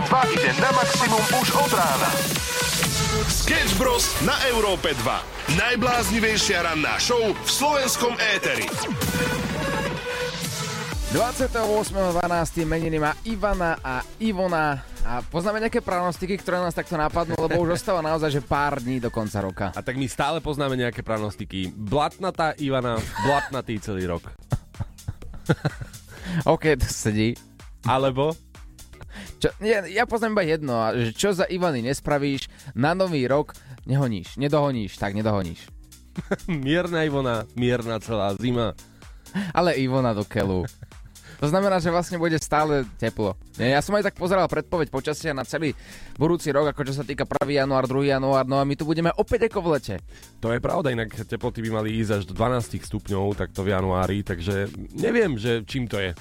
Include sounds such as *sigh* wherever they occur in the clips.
a 2 ide na maximum už od rána. Sketch Bros. na Európe 2. Najbláznivejšia ranná show v slovenskom éteri. 28.12. meniny má Ivana a Ivona a poznáme nejaké pranostiky, ktoré nás takto napadnú, lebo už ostáva naozaj, že pár dní do konca roka. A tak my stále poznáme nejaké pranostiky. Blatnatá Ivana, blatnatý celý rok. *laughs* OK, to sedí. Alebo Čo, ja, ja poznám iba jedno, že čo za Ivany nespravíš, na nový rok nehoníš, nedohoníš, tak nedohoníš. *laughs* mierna Ivona, mierna celá zima. Ale Ivona do kelu. To znamená, že vlastne bude stále teplo. Ja som aj tak pozeral predpoveď počasia na celý budúci rok, ako čo sa týka 1. január, 2. január, no a my tu budeme opäť ako v lete. To je pravda, inak teploty by mali ísť až do 12 stupňov, takto v januári, takže neviem, že čím to je.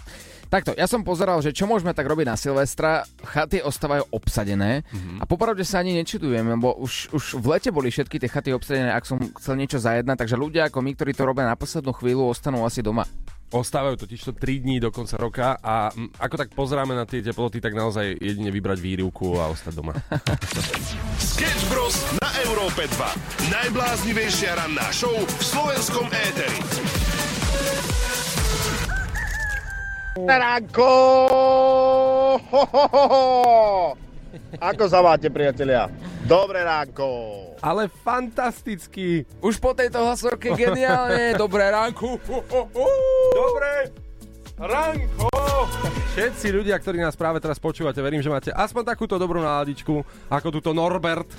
Takto, ja som pozeral, že čo môžeme tak robiť na Silvestra, chaty ostávajú obsadené mm-hmm. a popravde sa ani nečudujem, lebo už, už v lete boli všetky tie chaty obsadené, ak som chcel niečo zajednať, takže ľudia ako my, ktorí to robia na poslednú chvíľu, ostanú asi doma. Ostávajú totiž to 3 dní do konca roka a m, ako tak pozeráme na tie teploty, tak naozaj jedine vybrať výrivku a ostať doma. *laughs* Sketch Bros. na Európe 2. Najbláznivejšia ranná show v slovenskom éteri. Ránko! Ho, ho, ho, ho! Ako sa máte, priatelia? Dobré ránko! Ale fantastický! Už po tejto hlasovke geniálne, *laughs* dobré ránku. Dobre! Ranko! Všetci ľudia, ktorí nás práve teraz počúvate, verím, že máte aspoň takúto dobrú náladičku, ako túto Norbert.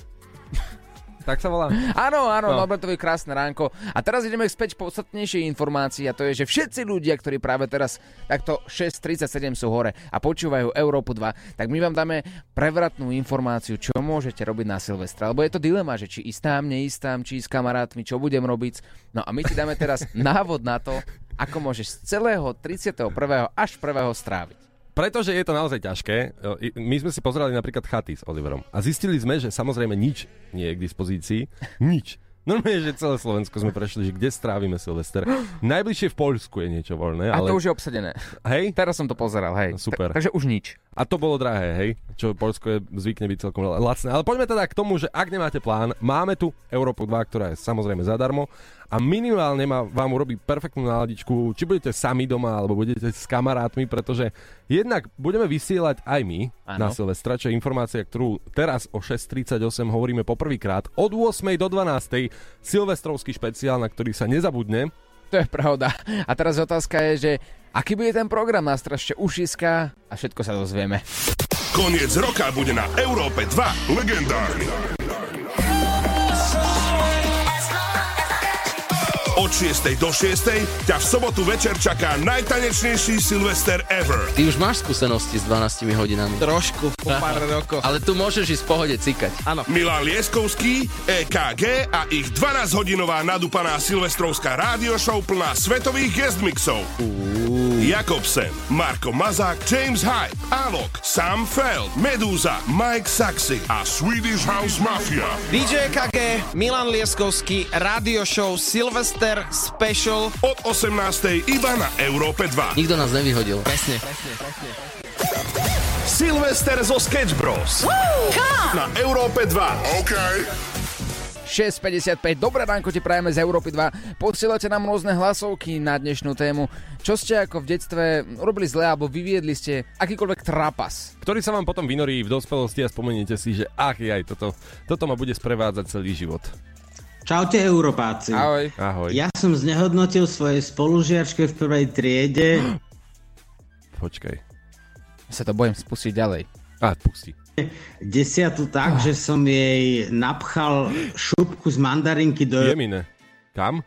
Tak sa volá? Áno, áno, No. no. Norbertovi krásne ránko. A teraz ideme späť k podstatnejšej informácii a to je, že všetci ľudia, ktorí práve teraz takto 6.37 sú hore a počúvajú Európu 2, tak my vám dáme prevratnú informáciu, čo môžete robiť na Silvestra. Lebo je to dilema, že či neísť tam, či s kamarátmi, čo budem robiť. No a my ti dáme teraz *laughs* návod na to, ako môžeš z celého 31. až 1. stráviť. Pretože je to naozaj ťažké. I- My sme si pozerali napríklad chaty s Oliverom a zistili sme, že samozrejme nič nie je k dispozícii. Nič. Normálne, že celé Slovensko sme prešli, že kde strávime Silvester. Najbližšie v Poľsku je niečo voľné, A ale... to už je obsadené. Hej? Teraz som to pozeral, hej. Super. Ta- takže už nič. A to bolo drahé, hej? Čo Poľsko je zvykne byť celkom lacné. Ale poďme teda k tomu, že ak nemáte plán, máme tu Európu 2, ktorá je samozrejme zadarmo a minimálne má, vám urobí perfektnú náladičku, či budete sami doma, alebo budete s kamarátmi, pretože jednak budeme vysielať aj my Áno. na Silvestra, čo je informácia, ktorú teraz o 6.38 hovoríme poprvýkrát. Od 8. do 12. Silvestrovský špeciál, na ktorý sa nezabudne. To je pravda. A teraz otázka je, že aký bude ten program na strašte ušiska a všetko sa dozvieme. Koniec roka bude na Európe 2 legendárny. Od 6. do 6. ťa v sobotu večer čaká najtanečnejší Silvester ever. Ty už máš skúsenosti s 12 hodinami. Trošku, po pár *laughs* rokoch. Ale tu môžeš ísť v pohode cikať. Áno. Milan Lieskovský, EKG a ich 12-hodinová nadúpaná silvestrovská rádioshow plná svetových guestmixov. Jakobsen, Marko Mazák, James Hype, Alok, Sam Feld, Medúza, Mike Saxy a Swedish House Mafia. DJ KG, Milan Lieskovský, Radio Show Silvester Special. Od 18. iba na Európe 2. Nikto nás nevyhodil. Presne. Silvester zo Sketch Bros. Na Európe 2. OK. 6.55, dobré ránko ti prajeme z Európy 2. Posielate nám rôzne hlasovky na dnešnú tému. Čo ste ako v detstve robili zle alebo vyviedli ste akýkoľvek trapas? ktorý sa vám potom vynorí v dospelosti a spomeniete si, že ach jaj, toto, toto ma bude sprevádzať celý život. Čaute Európáci. Ahoj. Ahoj. Ja som znehodnotil svojej spolužiačke v prvej triede *gasps* Počkaj. Ja sa to bojím spustiť ďalej. A, pusti. Desiatu tak, že som jej napchal šupku z mandarinky do... Jemine. Kam?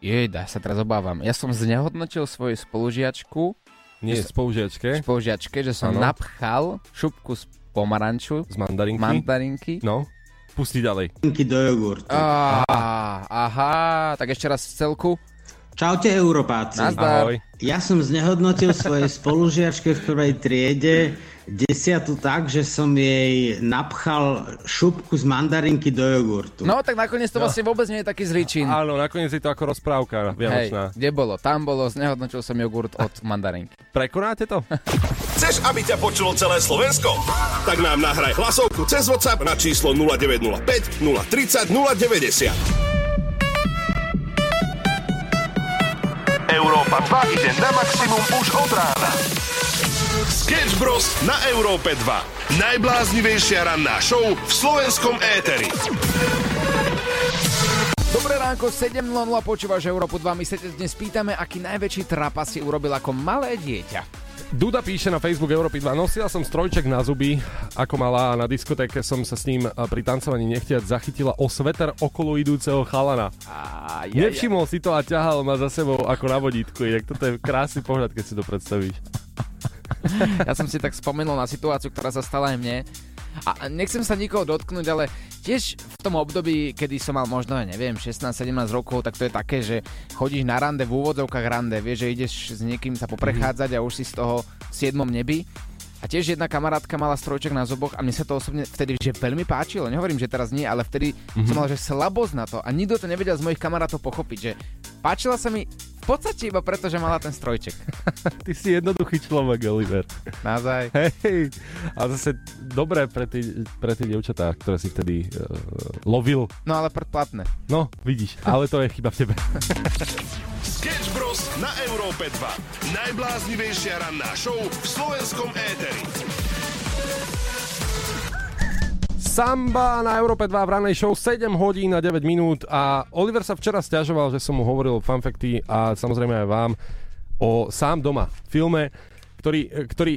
Jejda, sa teraz obávam. Ja som znehodnotil svoju spolužiačku, Nie, spolužiačke. spolužiačke, že som Áno. napchal šupku z pomaranču, Z mandarinky. mandarinky. No, pusti ďalej. do jogurtu. Á, aha, tak ešte raz v celku. Čaute Európáci. Nazdar. Ahoj. Ja som znehodnotil svojej spolužiačke v prvej triede Desia tu tak, že som jej napchal šupku z mandarinky do jogurtu. No tak nakoniec to vlastne vôbec nie je taký zlý čin. Áno, nakoniec je to ako rozprávka Hej, vianočná. kde bolo? Tam bolo, znehodnočil som jogurt od mandarinky. *laughs* Prekonáte to? *laughs* Chceš, aby ťa počulo celé Slovensko? Tak nám nahraj hlasovku cez WhatsApp na číslo 0905 030 090. Európa 2 ide na maximum už od rána. Sketch Bros. na Európe 2. Najbláznivejšia ranná show v slovenskom éteri. Dobré ránko, 7.00 počúvaš Európu 2. My sa dnes pýtame, aký najväčší trapas si urobil ako malé dieťa. Duda píše na Facebook Európy 2. Nosila som strojček na zuby, ako malá a na diskotéke som sa s ním pri tancovaní nechtiac zachytila o sveter okolo idúceho chalana. Aj, Nevšimol si to a ťahal ma za sebou ako na vodítku. Inak toto je krásny pohľad, keď si to predstavíš. *laughs* Ja som si tak spomenul na situáciu, ktorá sa stala aj mne. A nechcem sa nikoho dotknúť, ale tiež v tom období, kedy som mal možno, neviem, 16-17 rokov, tak to je také, že chodíš na rande, v úvodzovkách rande, vieš, že ideš s niekým sa poprechádzať a už si z toho v 7. nebi. A tiež jedna kamarátka mala strojček na zuboch a mne sa to osobne vtedy že veľmi páčilo. Nehovorím, že teraz nie, ale vtedy mm-hmm. som mal že slabosť na to a nikto to nevedel z mojich kamarátov pochopiť, že páčila sa mi v podstate iba preto, že mala ten strojček. *laughs* Ty si jednoduchý človek, Oliver. Naozaj. Hej, a zase dobré pre tie, pre tie dievčatá, ktoré si vtedy uh, lovil. No ale predplatné. No, vidíš, ale to je chyba v tebe. *laughs* Sketch Bros. na Európe 2. Najbláznivejšia ranná show v slovenskom éteri. Samba na Európe 2 v ranej show 7 hodín a 9 minút a Oliver sa včera stiažoval, že som mu hovoril fanfekty a samozrejme aj vám o Sám doma filme, ktorý, ktorý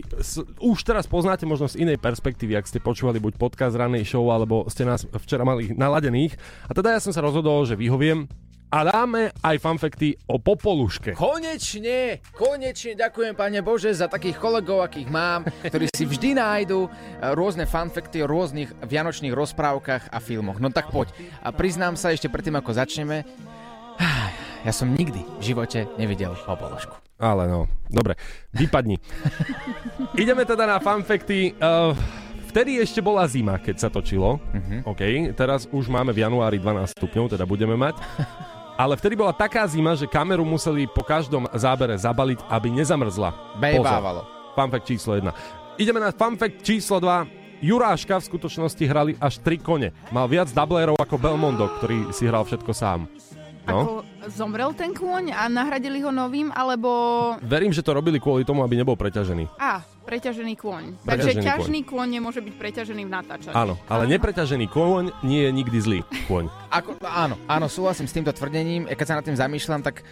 už teraz poznáte možno z inej perspektívy, ak ste počúvali buď podcast ranej show, alebo ste nás včera mali naladených. A teda ja som sa rozhodol, že vyhoviem a dáme aj fanfekty o Popoluške. Konečne, konečne ďakujem Pane Bože za takých kolegov, akých mám, ktorí si vždy nájdu eh, rôzne fanfekty o rôznych vianočných rozprávkach a filmoch. No tak poď. A priznám sa ešte predtým, ako začneme, *sighs* ja som nikdy v živote nevidel Popolušku. Ale no, dobre, vypadni. Ideme teda na fanfekty. Uh, vtedy ešte bola zima, keď sa točilo. Uh-huh. OK, teraz už máme v januári 12 stupňov, teda budeme mať. Ale vtedy bola taká zima, že kameru museli po každom zábere zabaliť, aby nezamrzla. Bejbávalo. Fanfact číslo 1. Ideme na fanfact číslo 2. Juráška v skutočnosti hrali až 3 kone. Mal viac dublérov ako Belmondo, ktorý si hral všetko sám. No? Ako zomrel ten kôň a nahradili ho novým, alebo... Verím, že to robili kvôli tomu, aby nebol preťažený. Á, preťažený kôň. Preťažený Takže kôň. ťažný kôň nemôže byť preťažený v natáčaní. Áno, ale nepreťažený kôň nie je nikdy zlý kôň. Ako, áno, áno, súhlasím s týmto tvrdením. Keď sa nad tým zamýšľam, tak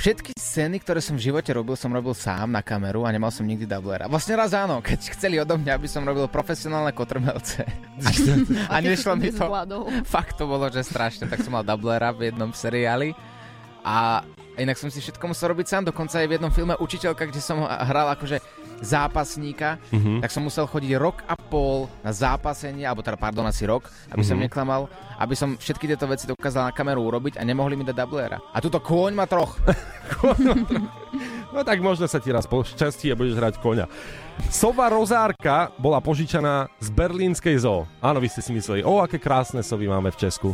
všetky scény, ktoré som v živote robil, som robil sám na kameru a nemal som nikdy dublera. Vlastne raz áno, keď chceli odo mňa, aby som robil profesionálne kotrmelce. *laughs* A, a nešlo mi to. Fakt to bolo, že strašne. Tak som mal dublera v jednom seriáli a inak som si všetko musel robiť sám. Dokonca aj v jednom filme Učiteľka, kde som hral akože zápasníka, Mhm. tak som musel chodiť rok a pol na zápasenie, alebo teda pardon, asi rok, aby som Mhm. neklamal, aby som všetky tieto veci dokázal na kameru urobiť a nemohli mi dať dublera. A tuto kôň ma *laughs* troch. No tak možno sa ti raz pošťastí a budeš hrať koňa. Sova rozárka bola požičaná z berlínskej zoo. Áno, vy ste si mysleli, o, aké krásne sovy máme v Česku.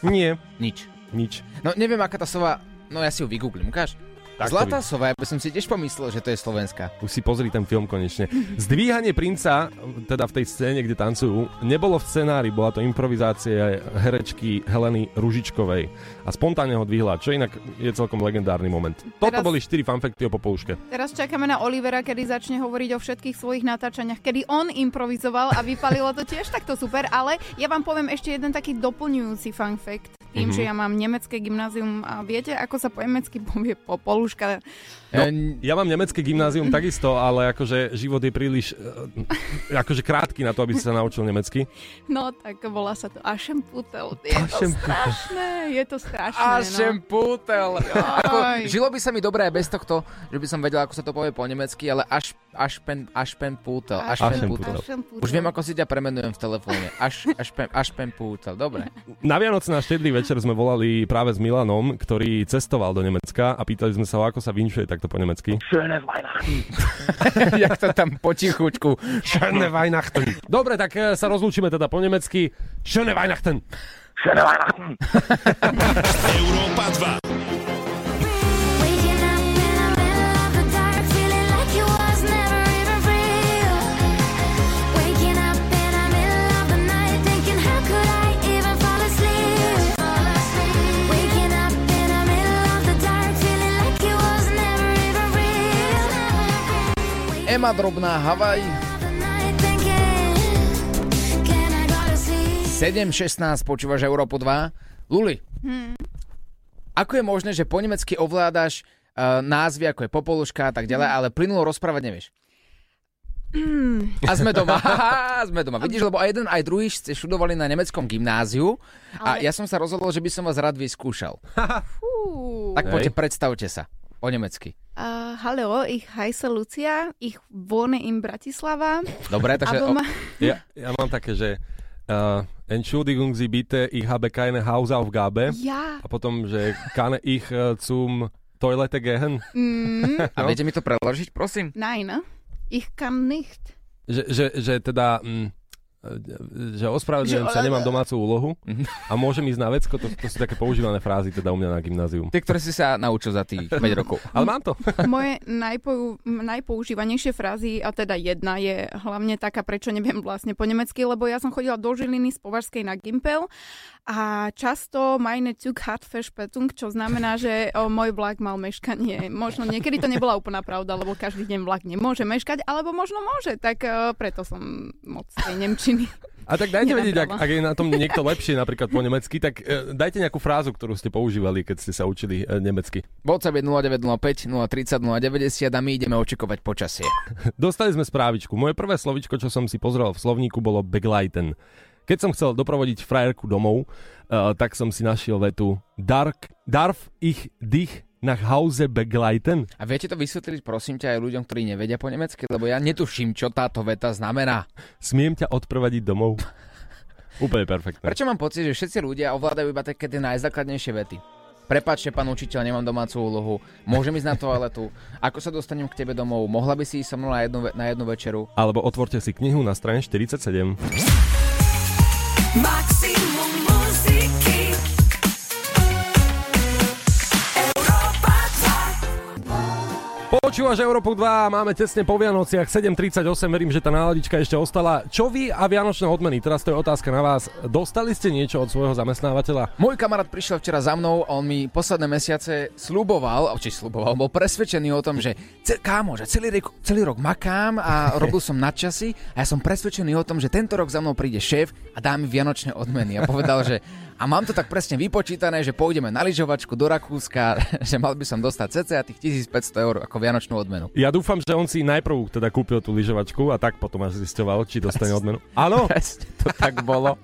Nie, Nič. nič. No neviem, aká tá sova, no ja si ju vygooglím, ukáž. Tak Zlatá vid- sova, ja by som si tiež pomyslel, že to je slovenská. Už si pozri ten film konečne. Zdvíhanie princa, teda v tej scéne, kde tancujú, nebolo v scenári, bola to improvizácia herečky Heleny Ružičkovej. A spontánne ho dvihla, čo inak je celkom legendárny moment. Toto Teraz- boli 4 fanfekty o Popoluške. Teraz čakáme na Olivera, kedy začne hovoriť o všetkých svojich natáčaniach, kedy on improvizoval a vypalilo to tiež takto super, ale ja vám poviem ešte jeden taký doplňujúci fun fact. Tým, Mhm. že ja mám nemecké gymnázium a viete, ako sa po nemecky povie popoluška? No, ja mám nemecké gymnázium takisto, ale akože život je príliš e, akože krátky na to, aby si sa naučil nemecky. No, tak volá sa to Aschenputtel. Je to Aschenputtel. strašné, je to strašné. No. šempútel. Ako, Aj. žilo by sa mi dobre aj bez tohto, že by som vedel, ako sa to povie po nemecky, ale až Ašpen, Ašpen Pútel. Ašpen Pútel. Ašpenpútel. Už viem, ako si ťa premenujem v telefóne. Až, Ašpen, Ašpen Pútel, dobre. Na Vianoce na štedrý večer sme volali práve s Milanom, ktorý cestoval do Nemecka a pýtali sme sa, ako sa vinšuje takto po nemecky. *laughs* Jak to tam potichučku. Schöne Weihnachten. Dobre, tak e, sa rozlúčime teda po nemecky. Schöne Weihnachten. Európa 2. Ema Drobná, Havaj. 7.16, počúvaš Európu 2. Luli, ako je možné, že po nemecky ovládaš uh, názvy, ako je Popoluška a tak ďalej, ale plynulo rozprávať nevieš? A sme doma. *laughs* Haha, sme doma. Vidíš, lebo aj jeden, aj druhý ste študovali na nemeckom gymnáziu a ja som sa rozhodol, že by som vás rád vyskúšal. Tak poďte, predstavte sa o nemecky. Uh, hallo, ich heiße Lucia, ich wohne in Bratislava. Dobre, takže... O, ma- Ja, ja mám také, že uh, Entschuldigung Sie bitte, ich habe keine Hausaufgabe. ja, A potom, že kann ich uh, zum Toilette gehen? mm, *laughs* a viete mi to preložiť, prosím? nein, ich kann nicht. Že, že, že teda... Mm, že ospravedlňujem sa, nemám domácu úlohu a *laughs* môžem ísť na vecko, to, to sú také používané frázy teda u mňa na gymnáziu. Tie, ktoré si sa naučil za tých 5 rokov. Ale mám to. *laughs* Moje najpou, najpoužívanejšie frázy, a teda jedna je hlavne taká, prečo neviem vlastne po nemecky, lebo ja som chodila do Žiliny z Považskej na Gimpel a často meine Zug hat Verspätung, čo znamená, že o, môj vlak mal meškanie. Možno niekedy to nebola úplná pravda, lebo každý deň vlak nemôže meškať, alebo možno môže, tak e, preto som moc tej Nemčiny. A tak dajte vedieť, ak, ak je na tom niekto lepšie napríklad po nemecky, tak e, dajte nejakú frázu, ktorú ste používali, keď ste sa učili e, nemecky. WhatsApp je 0905 030 090 a my ideme očakovať počasie. *laughs* Dostali sme správičku. Moje prvé slovičko, čo som si pozrel v slovníku, bolo begleiten. Keď som chcel dopravodiť frajerku domov, uh, tak som si našiel vetu Dark, Darf ich dich nach Hause begleiten? A viete to vysvetliť, prosím ťa, aj ľuďom, ktorí nevedia po nemecky, lebo ja netuším, čo táto veta znamená. Smiem ťa odprevadiť domov? *laughs* Úplne perfektné. Prečo mám pocit, že všetci ľudia ovládajú iba také tie najzákladnejšie vety? Prepačte, pán učiteľ, nemám domácu úlohu. Môžem ísť na toaletu. Ako sa dostanem k tebe domov? Mohla by si ísť so mnou na jednu, na jednu večeru? Alebo otvorte si knihu na strane 47. Maximum Počúvaš Európu 2, máme tesne po Vianociach 7.38, verím, že tá náladička ešte ostala. Čo vy a Vianočné odmeny? Teraz to je otázka na vás. Dostali ste niečo od svojho zamestnávateľa? Môj kamarát prišiel včera za mnou a on mi posledné mesiace sluboval, či sluboval, bol presvedčený o tom, že kámo, že celý, rok, celý rok makám a robil som nadčasy a ja som presvedčený o tom, že tento rok za mnou príde šéf a dá mi vianočné odmeny. A povedal, že a mám to tak presne vypočítané, že pôjdeme na lyžovačku do Rakúska, *laughs* že mal by som dostať cca tých 1500 eur ako vianočnú odmenu. Ja dúfam, že on si najprv teda kúpil tú lyžovačku a tak potom až zisťoval, či dostane odmenu. Áno, Presne to tak bolo.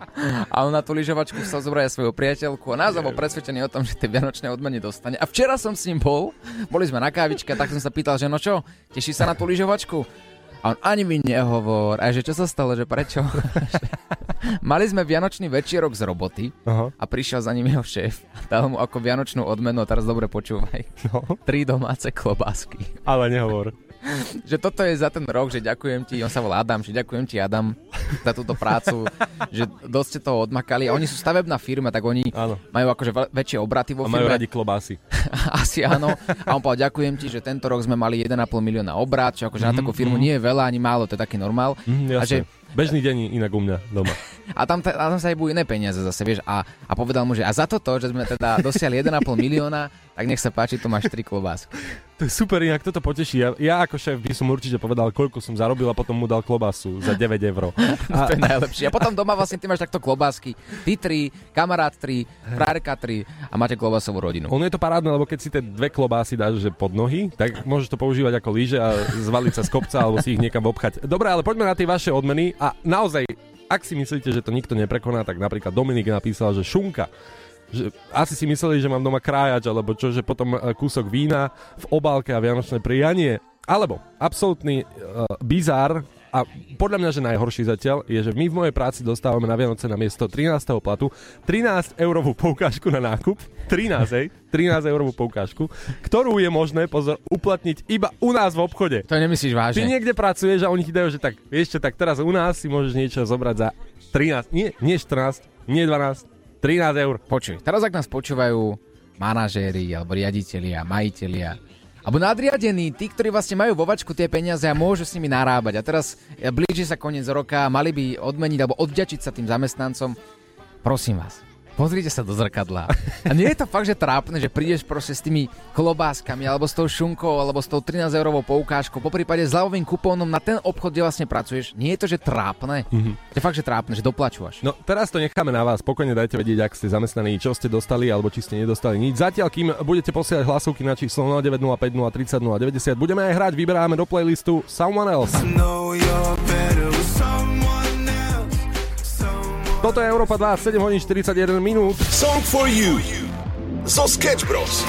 A on na tú lyžovačku zobrať aj svoju priateľku a naozaj bol presvedčený o tom, že tie vianočné odmeny dostane. A včera som s ním bol, boli sme na kávičke, tak som sa pýtal, že no čo, teší sa na tú lyžovačku? A on ani mi nehovor. A že čo sa stalo, že prečo? *laughs* Mali sme vianočný večierok z roboty Aha. a prišiel za ním jeho šéf a dal mu ako vianočnú odmenu, a teraz dobre počúvaj, no, tri domáce klobásky. ale nehovor. *laughs* že toto je za ten rok, že ďakujem ti, on sa volá Adam, že ďakujem ti Adam za túto prácu, že dosť ste toho odmakali. A oni sú stavebná firma, tak oni Áno. majú akože väčšie obraty vo A majú firme. radi klobásy. *laughs* Asi áno. A on povedal, ďakujem ti, že tento rok sme mali 1,5 milióna obrat, čo akože na takú firmu nie je veľa ani málo, to je taký normál. Mhm, A že. Bežný deň inak u mňa doma. *laughs* a tam, a tam sa aj iné peniaze zase, vieš. A, a povedal mu, že a za toto, že sme teda dosiahli 1,5 milióna, tak nech sa páči, tu máš 3 klobásky. *laughs* To je super, inak toto poteší. Ja, ja ako šéf by som určite povedal, koľko som zarobil a potom mu dal klobasu za 9 eur. A... To je najlepšie. A potom doma vlastne ty máš takto klobásky. Ty tri, kamarát tri, frárka tri a máte klobásovú rodinu. Ono je to parádne, lebo keď si tie dve klobásy dáš že pod nohy, tak môžeš to používať ako lyže a zvaliť sa z kopca alebo si ich niekam obchať. Dobre, ale poďme na tie vaše odmeny a naozaj, ak si myslíte, že to nikto neprekoná, tak napríklad Dominik napísal, že šunka. Že asi si mysleli, že mám doma krájač, alebo čo, že potom e, kúsok vína v obálke a vianočné prijanie. Alebo absolútny uh, bizár a podľa mňa, že najhorší zatiaľ je, že my v mojej práci dostávame na Vianoce na miesto 13. platu 13 eurovú poukážku na nákup. 13, hej? 13 eurovú poukážku, ktorú je možné, pozor, uplatniť iba u nás v obchode. To nemyslíš Ty vážne? niekde pracuješ a oni ti dajú, že tak, vieš čo, tak teraz u nás si môžeš niečo zobrať za 13, nie, nie 14, nie 12, 13 eur. Počuj, teraz ak nás počúvajú manažéri, alebo riaditeľia, majiteľia, alebo nadriadení, tí, ktorí vlastne majú vo vačku tie peniaze a môžu s nimi narábať. A teraz e, blíži sa koniec roka, mali by odmeniť alebo odďačiť sa tým zamestnancom. Prosím vás, pozrite sa do zrkadla. A nie je to fakt, že trápne, že prídeš proste s tými klobáskami, alebo s tou šunkou, alebo s tou 13 eurovou poukážkou, po prípade s ľavovým kupónom na ten obchod, kde vlastne pracuješ. Nie je to, že trápne. Mhm. Je fakt, že trápne, že doplačúvaš. No teraz to necháme na vás, spokojne dajte vedieť, ak ste zamestnaní, čo ste dostali alebo či ste nedostali nič. Zatiaľ, kým budete posielať hlasovky na číslo 0905 030 090, budeme aj hrať, vyberáme do playlistu Someone Else. Toto je Európa 2, 7 hodín 41 minút. Song for you zo Sketch Bros.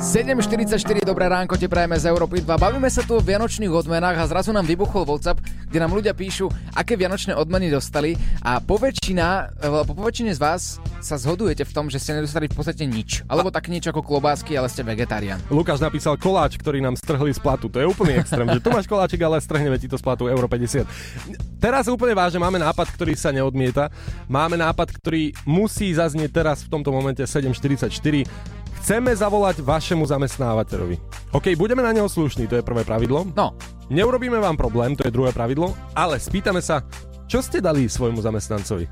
7.44, dobré ránko, te prajeme z Európy 2. Bavíme sa tu o vianočných odmenách a zrazu nám vybuchol WhatsApp, kde nám ľudia píšu, aké vianočné odmeny dostali a po, väčšina, eh, po z vás sa zhodujete v tom, že ste nedostali v podstate nič. Alebo tak niečo ako klobásky, ale ste vegetarián. Lukáš napísal koláč, ktorý nám strhli z platu. To je úplný extrém, že tu máš koláčik, ale strhneme ti to z platu euro 50. Teraz úplne vážne máme nápad, ktorý sa neodmieta. Máme nápad, ktorý musí zaznieť teraz v tomto momente 7.44. Chceme zavolať vašemu zamestnávateľovi. OK, budeme na neho slušní, to je prvé pravidlo. No, Neurobíme vám problém, to je druhé pravidlo, ale spýtame sa, čo ste dali svojmu zamestnancovi.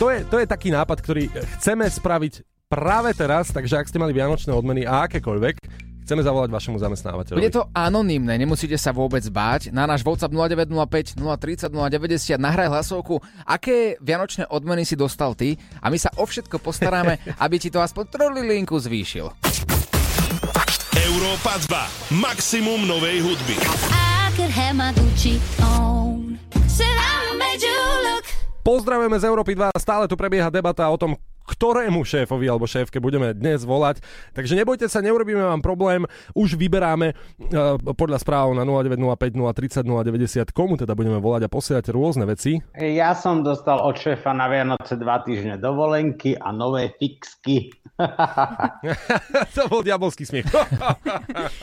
To je, to je taký nápad, ktorý chceme spraviť práve teraz, takže ak ste mali vianočné odmeny a akékoľvek, chceme zavolať vašemu zamestnávateľovi. bude to anonymné, nemusíte sa vôbec báť. Na náš WhatsApp 0905 030 090 nahraj hlasovku, aké vianočné odmeny si dostal ty a my sa o všetko postaráme, *laughs* aby ti to aspoň trolilinku zvýšil. Európa 2. Maximum novej hudby. Pozdravujeme z Európy 2, stále tu prebieha debata o tom, ktorému šéfovi alebo šéfke budeme dnes volať. Takže nebojte sa, neurobíme vám problém, už vyberáme uh, podľa správ na 0905 030 090, komu teda budeme volať a posielať rôzne veci. Ja som dostal od šéfa na Vianoce dva týždne dovolenky a nové fixky. *laughs* to bol diabolský smiech.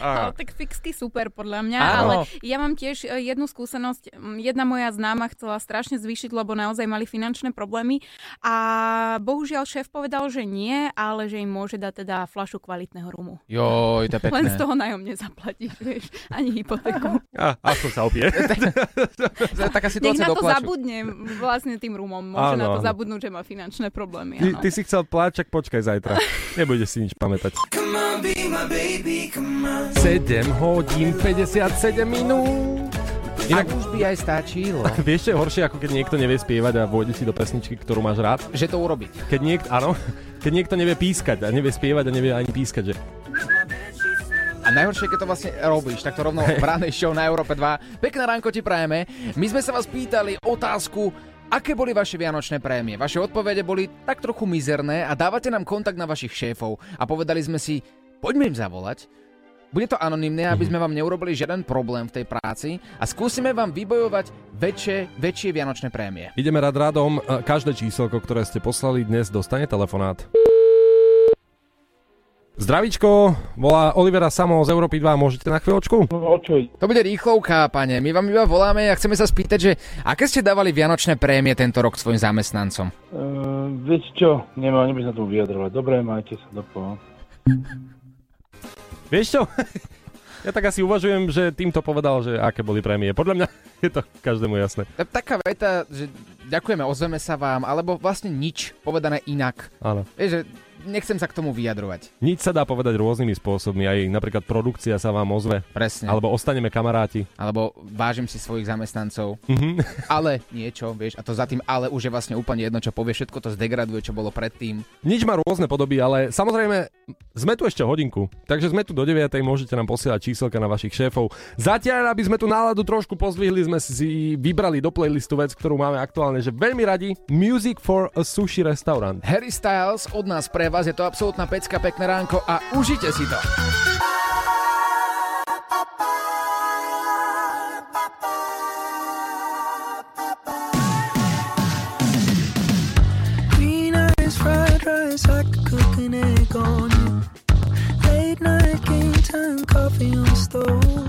Ale *laughs* *laughs* tak fixky super podľa mňa, Áno. ale ja mám tiež e, jednu skúsenosť. Jedna moja známa chcela strašne zvýšiť, lebo naozaj mali finančné problémy a bohužiaľ šéf povedal, že nie, ale že im môže dať teda flašu kvalitného rumu. Joj, to je pekné. Len z toho nájom nezaplatíš, vieš, ani hypotéku. a, aspoň sa je *laughs* taká Nech situácia na to doplaču. zabudne vlastne tým rumom. Môže Áno, na to áno. zabudnúť, že má finančné problémy. Ty, áno. ty si chcel pláčak, počkaj zajtra. Nebudeš si nič pamätať. 7 hodín 57 minút. Inak už by aj stačilo. *laughs* vieš, čo je horšie, ako keď niekto nevie spievať a vôjde si do pesničky, ktorú máš rád? že to urobiť. Keď niekto, áno, *laughs* keď niekto nevie pískať a nevie spievať a nevie ani pískať, že A najhoršie, keď to vlastne robíš, tak to rovno *laughs* v ránej show na Európe 2. Pekné ránko ti prajeme. My sme sa vás pýtali otázku, aké boli vaše vianočné prémie. Vaše odpovede boli tak trochu mizerné a dávate nám kontakt na vašich šéfov a povedali sme si, poďme im zavolať. Bude to anonymné, aby sme vám neurobili žiaden problém v tej práci a skúsime vám vybojovať väčšie, väčšie vianočné prémie. ideme rád radom, e, každé číselko, ktoré ste poslali dnes, dostane telefonát. Zdravíčko, volá Olivera Samo z Európy 2, môžete na chvíľočku? To bude rýchlovka, pane. My vám iba voláme a chceme sa spýtať, že aké ste dávali vianočné prémie tento rok svojim zamestnancom? Uh, viete čo, nemám, nebudem sa tu vyjadrovať. Dobre, majte sa do. Vieš čo? *laughs* Ja tak asi uvažujem, že týmto povedal, že aké boli prémie. Podľa mňa *laughs* je to každému jasné. Taká veta, že ďakujeme, ozveme sa vám, alebo vlastne nič povedané inak. Áno. Vieš, že nechcem sa k tomu vyjadrovať. Nič sa dá povedať rôznymi spôsobmi, aj napríklad produkcia sa vám ozve, Presne. alebo ostaneme kamaráti. Alebo vážim si svojich zamestnancov. Mhm. *laughs* Ale niečo, vieš, a to za tým ale už je vlastne úplne jedno, čo povie. Všetko to zdegraduje, čo bolo predtým. Nič má rôzne podoby, ale samozrejme sme tu ešte hodinku, takže sme tu do 9. Môžete nám posielať číselka na vašich šéfov. Zatiaľ, aby sme tu náladu trošku pozdvihli, sme si vybrali do playlistu vec, ktorú máme aktuálne, že veľmi radi. Music for a Sushi Restaurant. Harry Styles od nás pre vás, je to absolútna pecka, pekné ránko a užite si to. Coffee on the stove.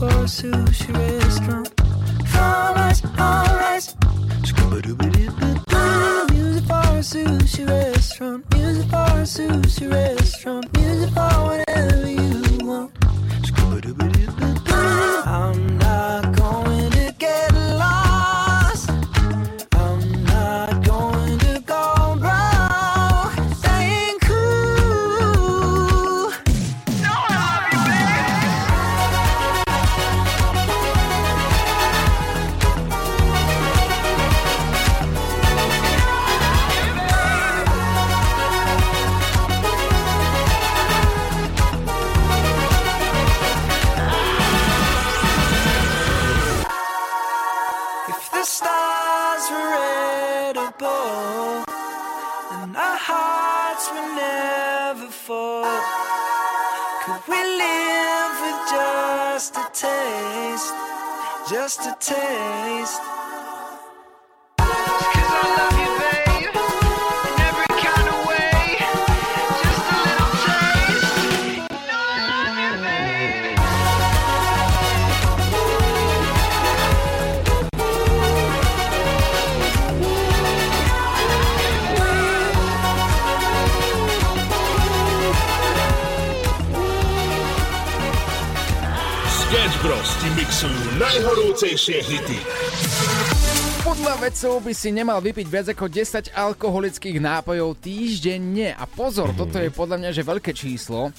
For a sushi restaurant. Fried rice, all rice. Scooba-dooba-doo-ba-doo. Music for a sushi restaurant. Music for a sushi restaurant. Music for najhorúcejšie hity. Podľa vedcov by si nemal vypiť viac ako 10 alkoholických nápojov týždenne. A pozor, toto je podľa mňa že veľké číslo.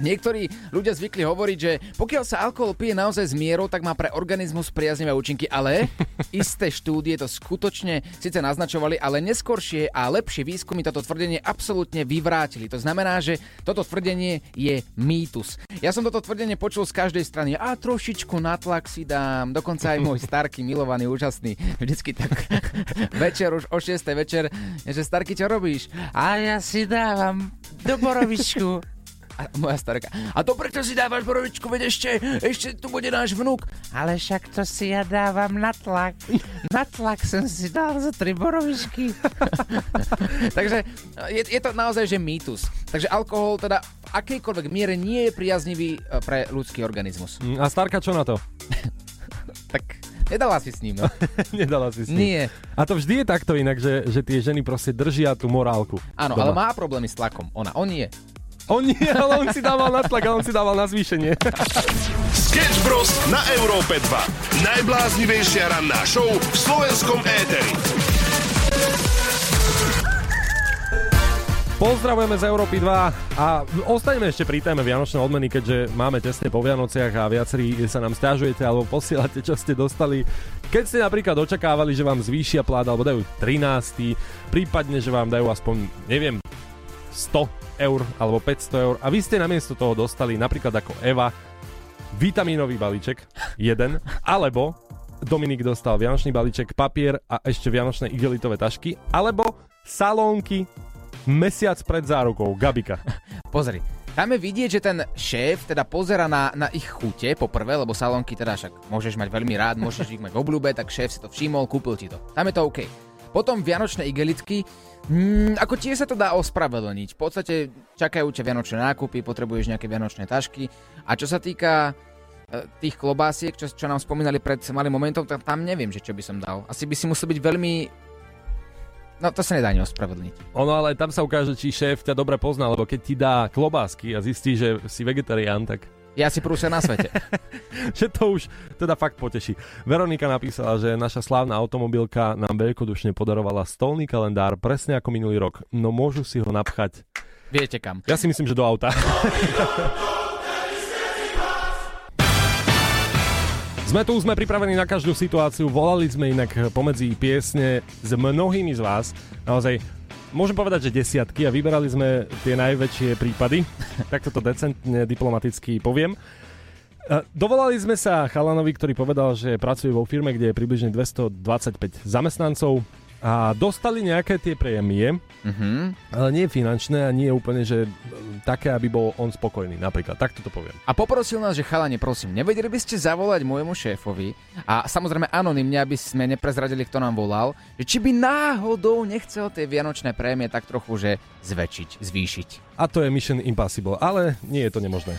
Niektorí ľudia zvykli hovoriť, že pokiaľ sa alkohol pije naozaj s mierou, tak má pre organizmus priaznivé účinky, ale *laughs* isté štúdie to skutočne síce naznačovali, ale neskoršie a lepšie výskumy toto tvrdenie absolútne vyvrátili. To znamená, že toto tvrdenie je mýtus. Ja som toto tvrdenie počul z každej strany. A trošičku natlak si dám. Dokonca aj môj starky, milovaný, úžasný. Vždycky tak *laughs* večer, už o 6. večer, že starky, čo robíš? A ja si dávam do borovičku. A moja starka. A to prečo si dávaš borovičku, veď ešte, ešte tu bude náš vnúk. Ale však to si ja dávam na tlak. Na tlak som si dal za tri borovičky. *laughs* Takže je, je to naozaj, že mýtus. Takže alkohol teda v akejkoľvek miere nie je priaznivý e, pre ľudský organizmus. Mm, A Starka čo na to? *laughs* tak nedala si s ním, no. *laughs* Nedala si s ním. Nie. A to vždy je takto inak, že, že tie ženy proste držia tú morálku. Áno, doma. ale má problémy s tlakom. Ona, on nie. On nie, ale on si dával na tlak a on si dával na zvýšenie. Sketch Bros. na Európe 2. Najbláznivejšia ranná show v slovenskom éteri. Pozdravujeme z Európy 2 a ostaneme ešte pri téme Vianočné odmeny, keďže máme tesne po Vianociach a viacerí sa nám stiažujete alebo posielate, čo ste dostali. Keď ste napríklad očakávali, že vám zvýšia plat alebo dajú 13, prípadne, že vám dajú aspoň, neviem, 100 eur alebo 500 eur a vy ste namiesto toho dostali napríklad ako Eva vitamínový balíček, jeden, alebo Dominik dostal vianočný balíček, papier a ešte vianočné igelitové tašky, alebo salónky mesiac pred zárukou, Gabika. *laughs* Pozri, Tam je vidieť, že ten šéf teda pozera na, na ich chute poprvé, lebo salónky teda však môžeš mať veľmi rád, môžeš ich mať v obľúbe, tak šéf si to všimol, kúpil ti to. Tam je to OK. Potom vianočné igelitky, mm, ako tiež sa to dá ospravedlniť. V podstate čakajú ťa vianočné nákupy, potrebuješ nejaké vianočné tašky. A čo sa týka e, tých klobásiek, čo, čo nám spomínali pred malým momentom, tak tam neviem, že čo by som dal. Asi by si musel byť veľmi... No to sa nedá ani ospravedlniť. Ono ale tam sa ukáže, či šéf ťa dobre pozná, lebo keď ti dá klobásky a zistí, že si vegetarián, tak Ja si prúser na svete. *laughs* že to už teda fakt poteší. Veronika napísala, že naša slávna automobilka nám veľkodušne podarovala stolný kalendár presne ako minulý rok. No môžu si ho napchať. Viete kam. Ja si myslím, že do auta. *laughs* Sme tu, sme pripravení na každú situáciu. Volali sme inak pomedzi piesne s mnohými z vás. Naozaj Môžem povedať, že desiatky a vyberali sme tie najväčšie prípady. *laughs* tak toto decentne diplomaticky poviem. E, Dovolali sme sa chalanovi, ktorý povedal, že pracuje vo firme, kde je približne 225 zamestnancov a dostali nejaké tie prémie, Mhm. ale nie finančné a nie úplne, že e, také, aby bol on spokojný, napríklad. Takto to poviem. A poprosil nás, že chalane, prosím, nevedeli by ste zavolať môjmu šéfovi a samozrejme anonymne, aby sme neprezradili, kto nám volal, že či by náhodou nechcel tie vianočné prémie tak trochu, že zväčšiť, zvýšiť. A to je Mission Impossible, ale nie je to nemožné.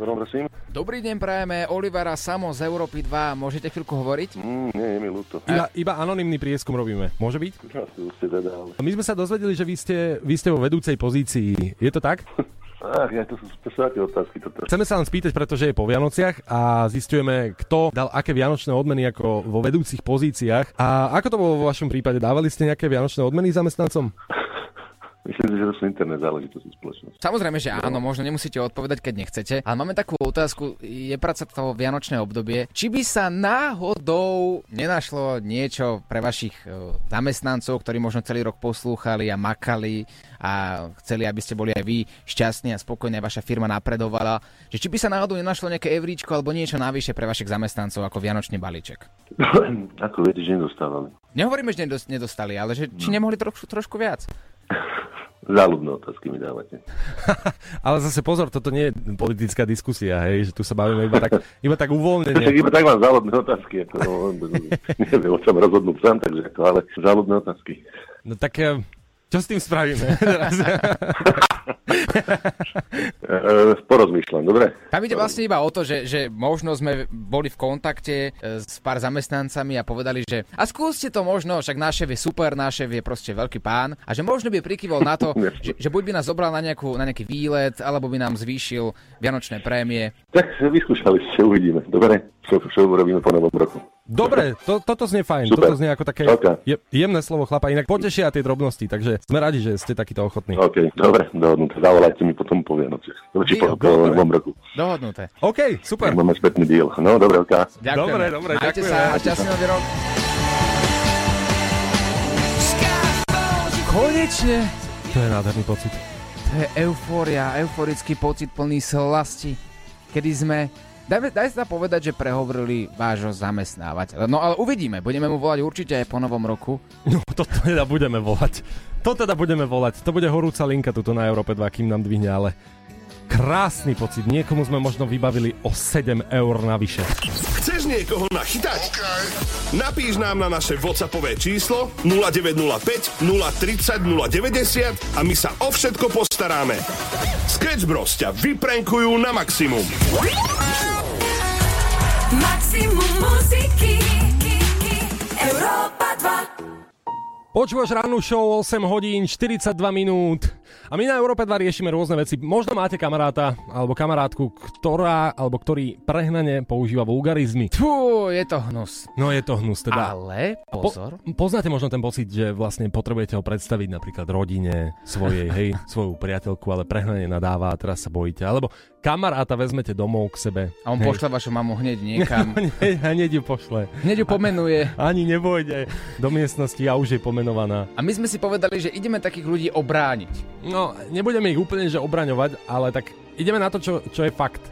Prosím? Dobrý deň, prajeme Olivera Samo z Európy 2. Môžete chvíľku hovoriť? Mm, nie, je mi ľúto. Iba, iba anonymný prieskum robíme. Môže byť? Asi už ste teda, ale... My sme sa dozvedeli, že vy ste, vy ste vo vedúcej pozícii. Je to tak? *laughs* Ach, ja to sú speciálne otázky. Toto. Chceme sa len spýtať, pretože je po Vianociach a zistujeme, kto dal aké vianočné odmeny ako vo vedúcich pozíciách. A ako to bolo vo vašom prípade? Dávali ste nejaké vianočné odmeny zamestnancom? *laughs* Myslím si, že to sú interné záležitosti spoločnosti. Samozrejme, že áno, možno nemusíte odpovedať, keď nechcete, ale máme takú otázku, je práca to vianočné obdobie, či by sa náhodou nenašlo niečo pre vašich e, zamestnancov, ktorí možno celý rok poslúchali a makali a chceli, aby ste boli aj vy šťastní a spokojní, a vaša firma napredovala, že či by sa náhodou nenašlo nejaké evríčko alebo niečo navyše pre vašich zamestnancov ako vianočný balíček. *clears throat* Ako viete, že nedostávali. Nehovoríme, že nedos- nedostali, ale že či nemohli trošku, trošku viac. *laughs* Záľudné otázky mi dávate. *laughs* Ale zase pozor, toto nie je politická diskusia, hej, že tu sa bavíme iba tak, *laughs* iba tak uvoľnene. Tak iba tak mám záľudné otázky. Ako, no, neviem, o čom rozhodnúť sám, takže ako, ale záľudné otázky. No tak eh, čo s tým spravíme *laughs* teraz? E, porozmýšľam, dobre? Tam ide vlastne iba o to, že, že možno sme boli v kontakte e, s pár zamestnancami a povedali, že a skúste to možno, však náš je super, náš je proste veľký pán a že možno by prikývol na to, *laughs* že, že buď by nás zobral na, nejakú, na nejaký výlet, alebo by nám zvýšil vianočné prémie. Tak vyskúšali ste, uvidíme. Dobre? Čo, čo urobíme po novom roku. Dobre, to, toto znie fajn, Super. toto znie ako také Ok. je, jemné slovo chlapa, inak potešia tie drobnosti, takže sme radi, že ste takýto ochotní. OK, dobre, dohodnuté. Zavolajte mi potom po Vianociach. Či po, po novom roku. Dohodnuté. OK, super. Máme spätný deal. No, dobre, OK. Ďakujem. Dobre, dobre, Majte ďakujeme. sa a šťastný nový rok. Konečne. To je nádherný pocit. To je eufória, euforický pocit plný slasti, kedy sme Daj, daj sa povedať, že prehovorili vášho zamestnávateľa. No ale uvidíme, budeme mu volať určite aj po novom roku. No to teda budeme volať. To teda budeme volať. To bude horúca linka tuto na Európe 2, kým nám dvihne, ale krásny pocit. Niekomu sme možno vybavili o 7 eur navyše. Chceš niekoho nachytať? Napíš nám na naše WhatsAppové číslo 0905 030 090 a my sa o všetko postaráme. Sketch Bros ťa vyprenkujú na maximum. Maximum muziky Európa 2 Počúvaš rannú show 8 hodín 42 minút a my na Európe 2 riešime rôzne veci. Možno máte kamaráta alebo kamarátku, ktorá alebo ktorý prehnane používa vulgarizmy. Fú, je to hnus. No je to hnus teda. Ale, pozor. Po, poznáte možno ten pocit, že vlastne potrebujete ho predstaviť napríklad rodine svojej, hej, *laughs* svoju priateľku, ale prehnane nadáva a teraz sa bojíte. Alebo kamaráta vezmete domov k sebe. A on hej. pošle vašu mamu hneď *laughs* niekam. hneď, hneď ju pošle. Hneď ju pomenuje. Ani nevojde do miestnosti a už je pomenovaná. A my sme si povedali, že ideme takých ľudí obrániť. No, nebudeme ich úplne že obraňovať, ale tak ideme na to, čo, čo je fakt.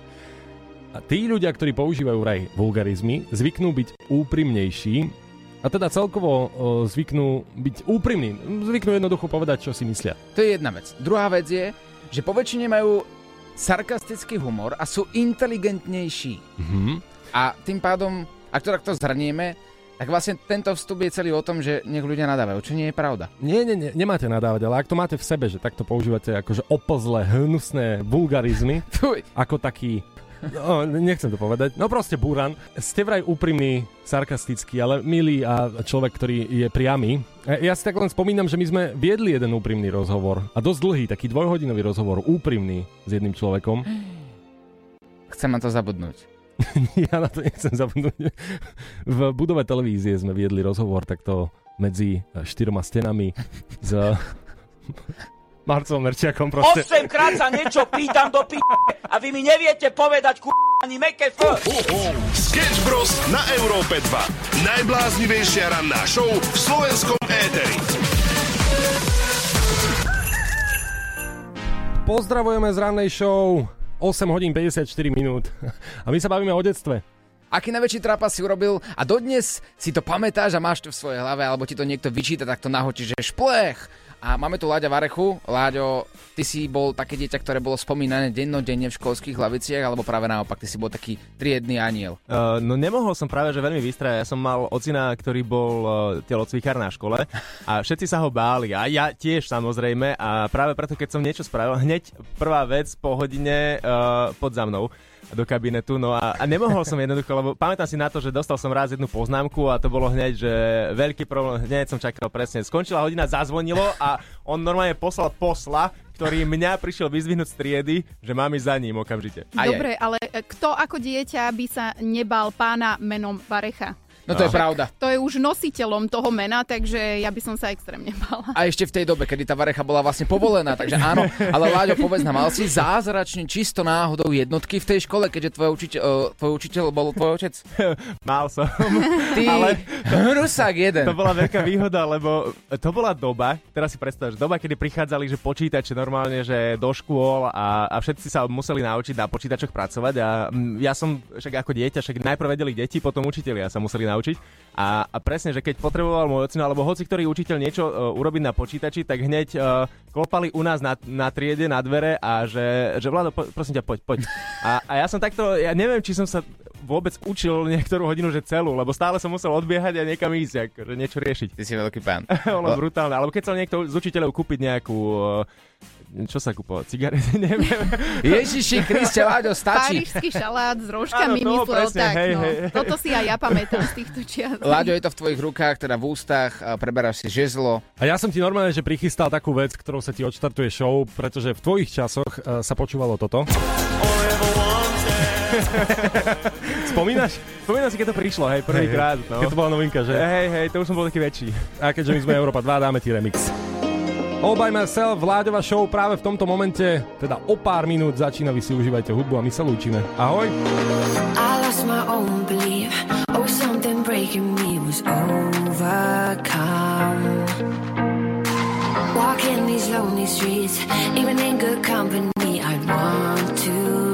A tí ľudia, ktorí používajú vraj vulgarizmy, zvyknú byť úprimnejší A teda celkovo o, zvyknú byť úprimní. Zvyknú jednoducho povedať, čo si myslia. To je jedna vec. Druhá vec je, že po väčšine majú sarkastický humor a sú inteligentnejší. Mhm. A tým pádom, ak to takto zhrnieme, tak vlastne tento vstup je celý o tom, že nech ľudia nadávajú, čo nie je pravda. Nie, nie, nie, nemáte nadávať, ale ak to máte v sebe, že takto používate akože oplzlé, hnusné vulgarizmy, ako taký No, nechcem to povedať. No proste Buran. Ste vraj úprimný, sarkastický, ale milý a človek, ktorý je priamy. E, Ja si tak len spomínam, že my sme viedli jeden úprimný rozhovor. A dosť dlhý, taký dvojhodinový rozhovor. Úprimný s jedným človekom. *gasps* Chcem na to zabudnúť. *laughs* ja na to nechcem zabudnúť. *laughs* V budove televízie sme viedli rozhovor takto medzi e, štyroma stenami s *laughs* Marcom Merčiakom proste. 8 krát sa niečo pýtam do p*** a vy mi neviete povedať ku ani meké f. Sketch Bros. na Európe 2. Najbláznivejšia ranná show v slovenskom éteri. Pozdravujeme z rannej show 8 hodín 54 minút. A my sa bavíme o detstve. Aký najväčší trápas si urobil a dodnes si to pamätáš a máš to v svojej hlave, alebo ti to niekto vyčíta, tak to nahočí, že šplech. A máme tu Láďa Varechu. Láďo, ty si bol také dieťa, ktoré bolo spomínané dennodenne v školských hlaviciach, alebo práve naopak, ty si bol taký triedny aniel. Uh, no nemohol som práve, že veľmi vystrať. Ja som mal ocina, ktorý bol uh, telocvikár na škole a všetci sa ho báli. A ja tiež samozrejme. A práve preto, keď som niečo spravil, hneď prvá vec po hodine uh, pod za mnou do kabinetu, no a, a nemohol som jednoducho, lebo pamätám si na to, že dostal som raz jednu poznámku a to bolo hneď, že veľký problém, hneď som čakal presne. Skončila hodina, zazvonilo a on normálne poslal posla, ktorý mňa prišiel vyzvihnúť z triedy, že mám ísť za ním okamžite. Dobre, ale kto ako dieťa by sa nebal pána menom Varecha? No to je pravda. To je už nositeľom toho mena, takže ja by som sa extrémne bala. A ešte v tej dobe, kedy tá varecha bola vlastne povolená, takže áno. Ale Láďo, povedz nám, mal si zázračne čisto náhodou jednotky v tej škole, keďže tvoj učiteľ, uh, tvoj učiteľ bol tvoj otec? *laughs* Mal som. Ty ale hrusák jeden. To bola veľká výhoda, lebo to bola doba, teraz si predstavíš, doba, kedy prichádzali, že počítače normálne, že do škôl a, a všetci sa museli naučiť na počítačoch pracovať a mm, ja som však ako dieťa, však najprv vedeli deti, potom učitelia sa museli naučiť. A, a presne, že keď potreboval môj ocino, alebo hoci ktorý učiteľ niečo uh, urobiť na počítači, tak hneď uh, klopali u nás na, na triede, na dvere a že, že Vlado, po, prosím ťa, poď, poď. A, a ja som takto, ja neviem, či som sa vôbec učil niektorú hodinu, že celú, lebo stále som musel odbiehať a niekam ísť, akože niečo riešiť. Ty si veľký pán. *laughs* Ono brutálne, alebo keď chcel niekto z učiteľov kúpiť nejakú uh, čo sa kúpovať? Cigarety? *laughs* Neviem. Ježiši Kriste, Láďo, stačí. Parížský šalát s rožkami Áno, toho myslel presne, tak. hej, no. hej. Toto si aj ja pamätám z týchto čias. Láďo, je to v tvojich rukách, teda v ústach, a preberáš si žezlo. A ja som ti normálne, že prichystal takú vec, ktorou sa ti odštartuje show, pretože v tvojich časoch uh, sa počúvalo toto. *laughs* Spomínaš? Spomínam si, keď to prišlo, hej, prvýkrát. No. Keď to bola novinka, že? Hej, hej, to už som bol taký väčší. A keďže my sme Európa 2, dáme ti remix. All by myself, Vláďova show práve v tomto momente, teda o pár minút začína, vy si užívajte hudbu a my sa lúčime. Ahoj! Oh. Walking these lonely streets, even in good company, I want to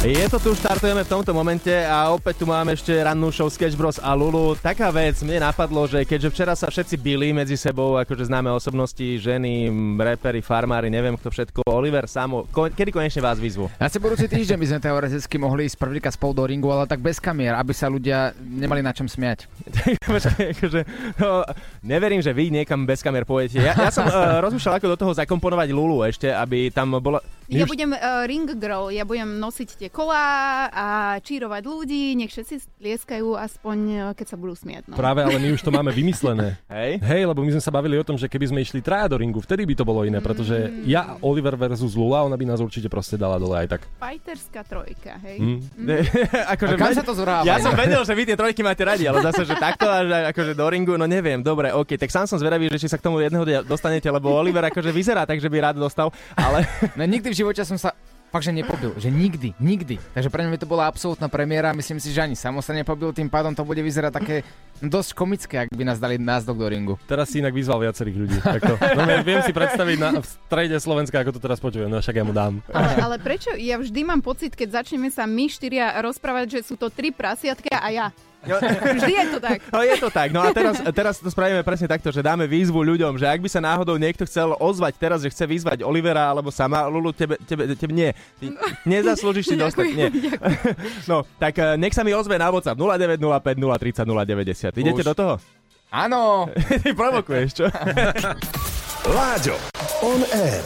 Je to tu, štartujeme v tomto momente a opäť tu máme ešte rannú show Sketch Bros a Lulu. Taká vec, mne napadlo, že keďže včera sa všetci bili medzi sebou, akože známe osobnosti, ženy, repery, farmári, neviem kto všetko, Oliver, Samo, ko- kedy konečne vás vyzvu? Na si budúci týždeň by sme teoreticky mohli ísť prvýkrát spolu do ringu, ale tak bez kamier, aby sa ľudia nemali na čom smiať. *laughs* Akože, no, neverím, že vy niekam bez kamer pôjdete. Ja, ja som uh, rozmýšľal, ako do toho zakomponovať Lulu ešte, aby tam bola... Ja už- budem uh, ring girl, ja budem nosiť tie kolá a čírovať ľudí, nech všetci lieskajú aspoň, uh, keď sa budú smiať. No. Práve, ale my už to máme vymyslené. *laughs* Hej? Hej, lebo my sme sa bavili o tom, že keby sme išli traja do ringu, vtedy by to bolo iné, pretože Mm. ja, Oliver versus Lula, ona by nás určite proste dala dole aj tak. Fighterská trojka, hej? Mm. *laughs* akože A kam sa to zhráva? Ja som vedel, že vy tie trojky máte radi, ale zase, že takto až akože do ringu, no neviem, dobre, ok, tak sám som zvedavý, že či sa k tomu jedného dostanete, lebo Oliver akože vyzerá tak, že by rád dostal, ale... No nikdy v živote som sa Fakt, že nepobil, že nikdy, nikdy. Takže pre mňa by to bola absolútna premiéra, myslím si, že ani samo sa nepobil, tým pádom to bude vyzerať také dosť komické, ak by nás dali názdok do ringu. Teraz si inak vyzval viacerých ľudí. Takto. No, viem, viem si predstaviť na, v strede Slovenska, ako to teraz počujem, no však ja mu dám. Ale, ale prečo? Ja vždy mám pocit, keď začneme sa my štyria rozprávať, že sú to tri prasiatka a ja. Vždy je to tak. No je to tak. No a teraz, teraz to spravíme presne takto, že dáme výzvu ľuďom, že ak by sa náhodou niekto chcel ozvať teraz, že chce vyzvať Olivera alebo sama, Lulu, tebe, tebe, tebe nie. Ty nezaslúžiš si dostať. Nie. No, tak eh, nech sa mi ozve na WhatsApp 0905 030 090. Idete Už. do toho? Áno. *laughs* Ty provokuješ, čo? Láďo, on air.